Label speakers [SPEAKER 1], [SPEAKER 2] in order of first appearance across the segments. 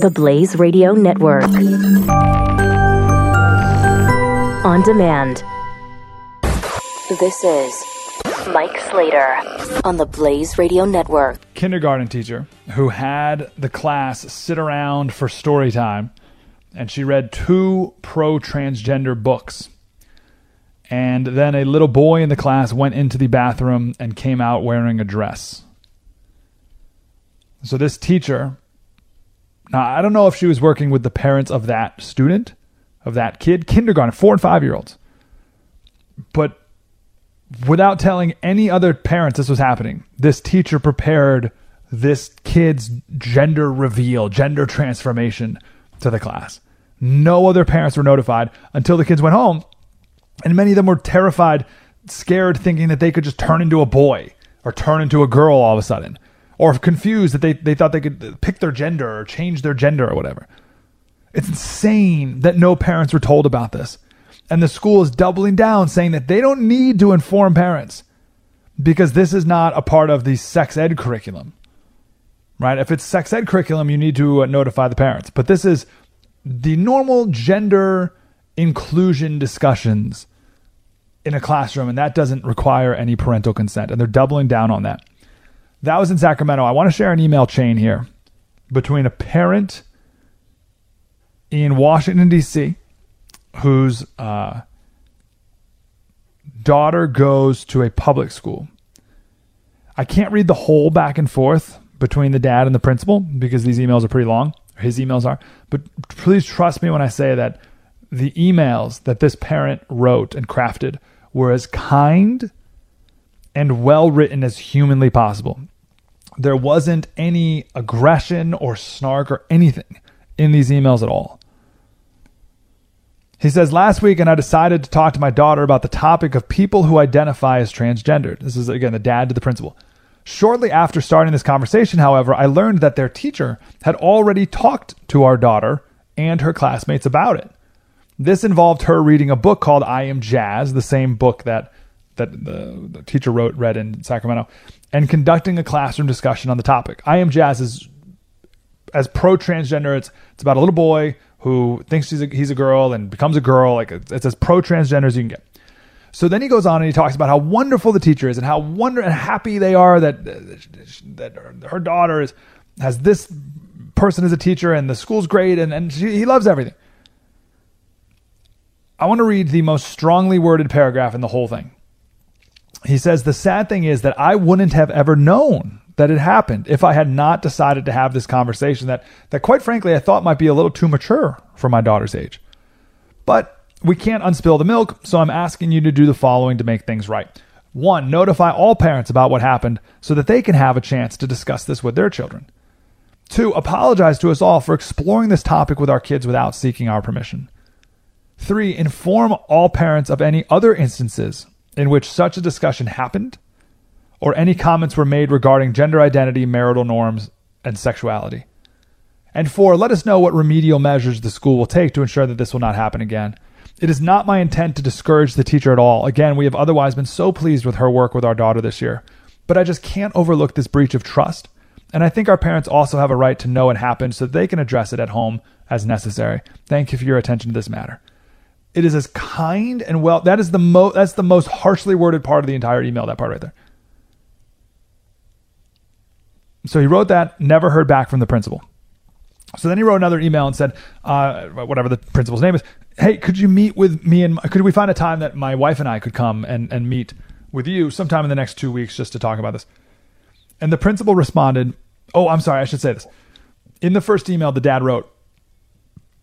[SPEAKER 1] The Blaze Radio Network. On demand. This is Mike Slater on the Blaze Radio Network.
[SPEAKER 2] kindergarten teacher who had the class sit around for story time and she read two pro transgender books. And then a little boy in the class went into the bathroom and came out wearing a dress. So this teacher, now I don't know if she was working with the parents of that student, of that kid, kindergarten, four and five year olds. But without telling any other parents this was happening, this teacher prepared this kid's gender reveal, gender transformation to the class. No other parents were notified until the kids went home, and many of them were terrified, scared, thinking that they could just turn into a boy or turn into a girl all of a sudden, or confused that they, they thought they could pick their gender or change their gender or whatever. It's insane that no parents were told about this. And the school is doubling down, saying that they don't need to inform parents because this is not a part of the sex ed curriculum. Right? If it's sex ed curriculum, you need to uh, notify the parents. But this is the normal gender inclusion discussions in a classroom, and that doesn't require any parental consent. And they're doubling down on that. That was in Sacramento. I want to share an email chain here between a parent in Washington, D.C., whose uh, daughter goes to a public school. I can't read the whole back and forth between the dad and the principal because these emails are pretty long. His emails are. But please trust me when I say that the emails that this parent wrote and crafted were as kind and well written as humanly possible. There wasn't any aggression or snark or anything in these emails at all. He says, Last week, and I decided to talk to my daughter about the topic of people who identify as transgendered. This is, again, the dad to the principal. Shortly after starting this conversation, however, I learned that their teacher had already talked to our daughter and her classmates about it. This involved her reading a book called I Am Jazz, the same book that, that the, the teacher wrote, read in Sacramento, and conducting a classroom discussion on the topic. I Am Jazz is as pro transgender, it's, it's about a little boy who thinks he's a, he's a girl and becomes a girl. Like it's as pro transgender as you can get. So then he goes on and he talks about how wonderful the teacher is and how wonder and happy they are that that her daughter is has this person as a teacher and the school's great and, and she, he loves everything. I want to read the most strongly worded paragraph in the whole thing. He says, The sad thing is that I wouldn't have ever known that it happened if I had not decided to have this conversation that, that quite frankly, I thought might be a little too mature for my daughter's age. But we can't unspill the milk, so I'm asking you to do the following to make things right. One, notify all parents about what happened so that they can have a chance to discuss this with their children. Two, apologize to us all for exploring this topic with our kids without seeking our permission. Three, inform all parents of any other instances in which such a discussion happened or any comments were made regarding gender identity, marital norms, and sexuality. And four, let us know what remedial measures the school will take to ensure that this will not happen again. It is not my intent to discourage the teacher at all. Again, we have otherwise been so pleased with her work with our daughter this year. But I just can't overlook this breach of trust. And I think our parents also have a right to know it happened so they can address it at home as necessary. Thank you for your attention to this matter. It is as kind and well that is the most that's the most harshly worded part of the entire email, that part right there. So he wrote that, never heard back from the principal. So then he wrote another email and said, uh, whatever the principal's name is, hey, could you meet with me and could we find a time that my wife and I could come and, and meet with you sometime in the next two weeks just to talk about this? And the principal responded, oh, I'm sorry, I should say this. In the first email, the dad wrote,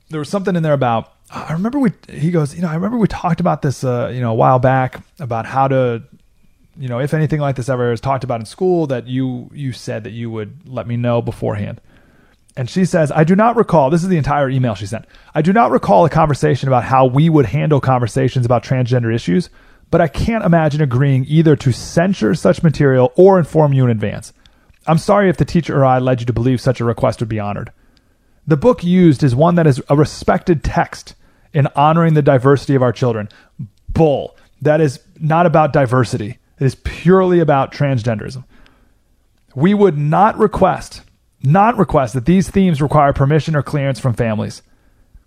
[SPEAKER 2] there was something in there about, I remember we, he goes, you know, I remember we talked about this, uh, you know, a while back about how to, you know, if anything like this ever is talked about in school, that you, you said that you would let me know beforehand. And she says, I do not recall, this is the entire email she sent. I do not recall a conversation about how we would handle conversations about transgender issues, but I can't imagine agreeing either to censure such material or inform you in advance. I'm sorry if the teacher or I led you to believe such a request would be honored. The book used is one that is a respected text in honoring the diversity of our children. Bull. That is not about diversity. It is purely about transgenderism. We would not request not request that these themes require permission or clearance from families.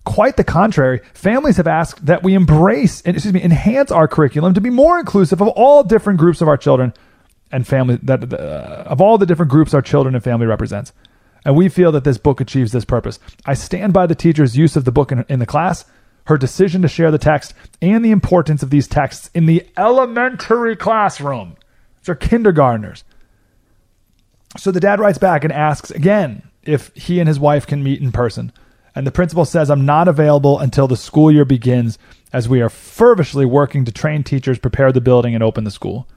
[SPEAKER 2] Quite the contrary, families have asked that we embrace excuse me, enhance our curriculum to be more inclusive of all different groups of our children and family that uh, of all the different groups our children and family represents. And we feel that this book achieves this purpose. I stand by the teacher's use of the book in, in the class, her decision to share the text, and the importance of these texts in the elementary classroom. These are kindergartners. So the dad writes back and asks again if he and his wife can meet in person. And the principal says, I'm not available until the school year begins, as we are fervishly working to train teachers, prepare the building, and open the school.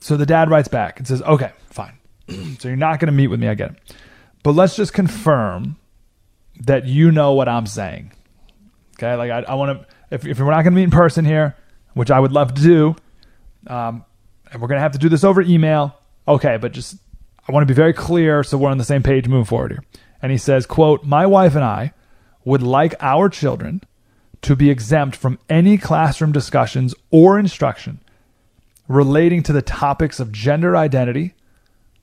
[SPEAKER 2] So the dad writes back and says, Okay, fine. so you're not going to meet with me. I get it. But let's just confirm that you know what I'm saying. Okay. Like, I, I want to, if, if we're not going to meet in person here, which I would love to do, um, and we're going to have to do this over email. Okay. But just, I want to be very clear so we're on the same page moving forward here. And he says, quote, my wife and I would like our children to be exempt from any classroom discussions or instruction relating to the topics of gender identity,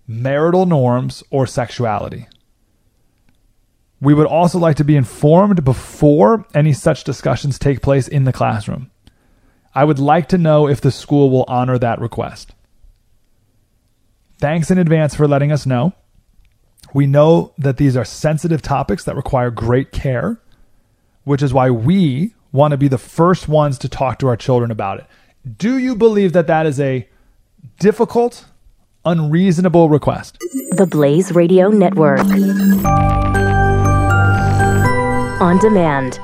[SPEAKER 2] marital norms, or sexuality. We would also like to be informed before any such discussions take place in the classroom. I would like to know if the school will honor that request. Thanks in advance for letting us know. We know that these are sensitive topics that require great care, which is why we want to be the first ones to talk to our children about it. Do you believe that that is a difficult, unreasonable request?
[SPEAKER 1] The Blaze Radio Network. On demand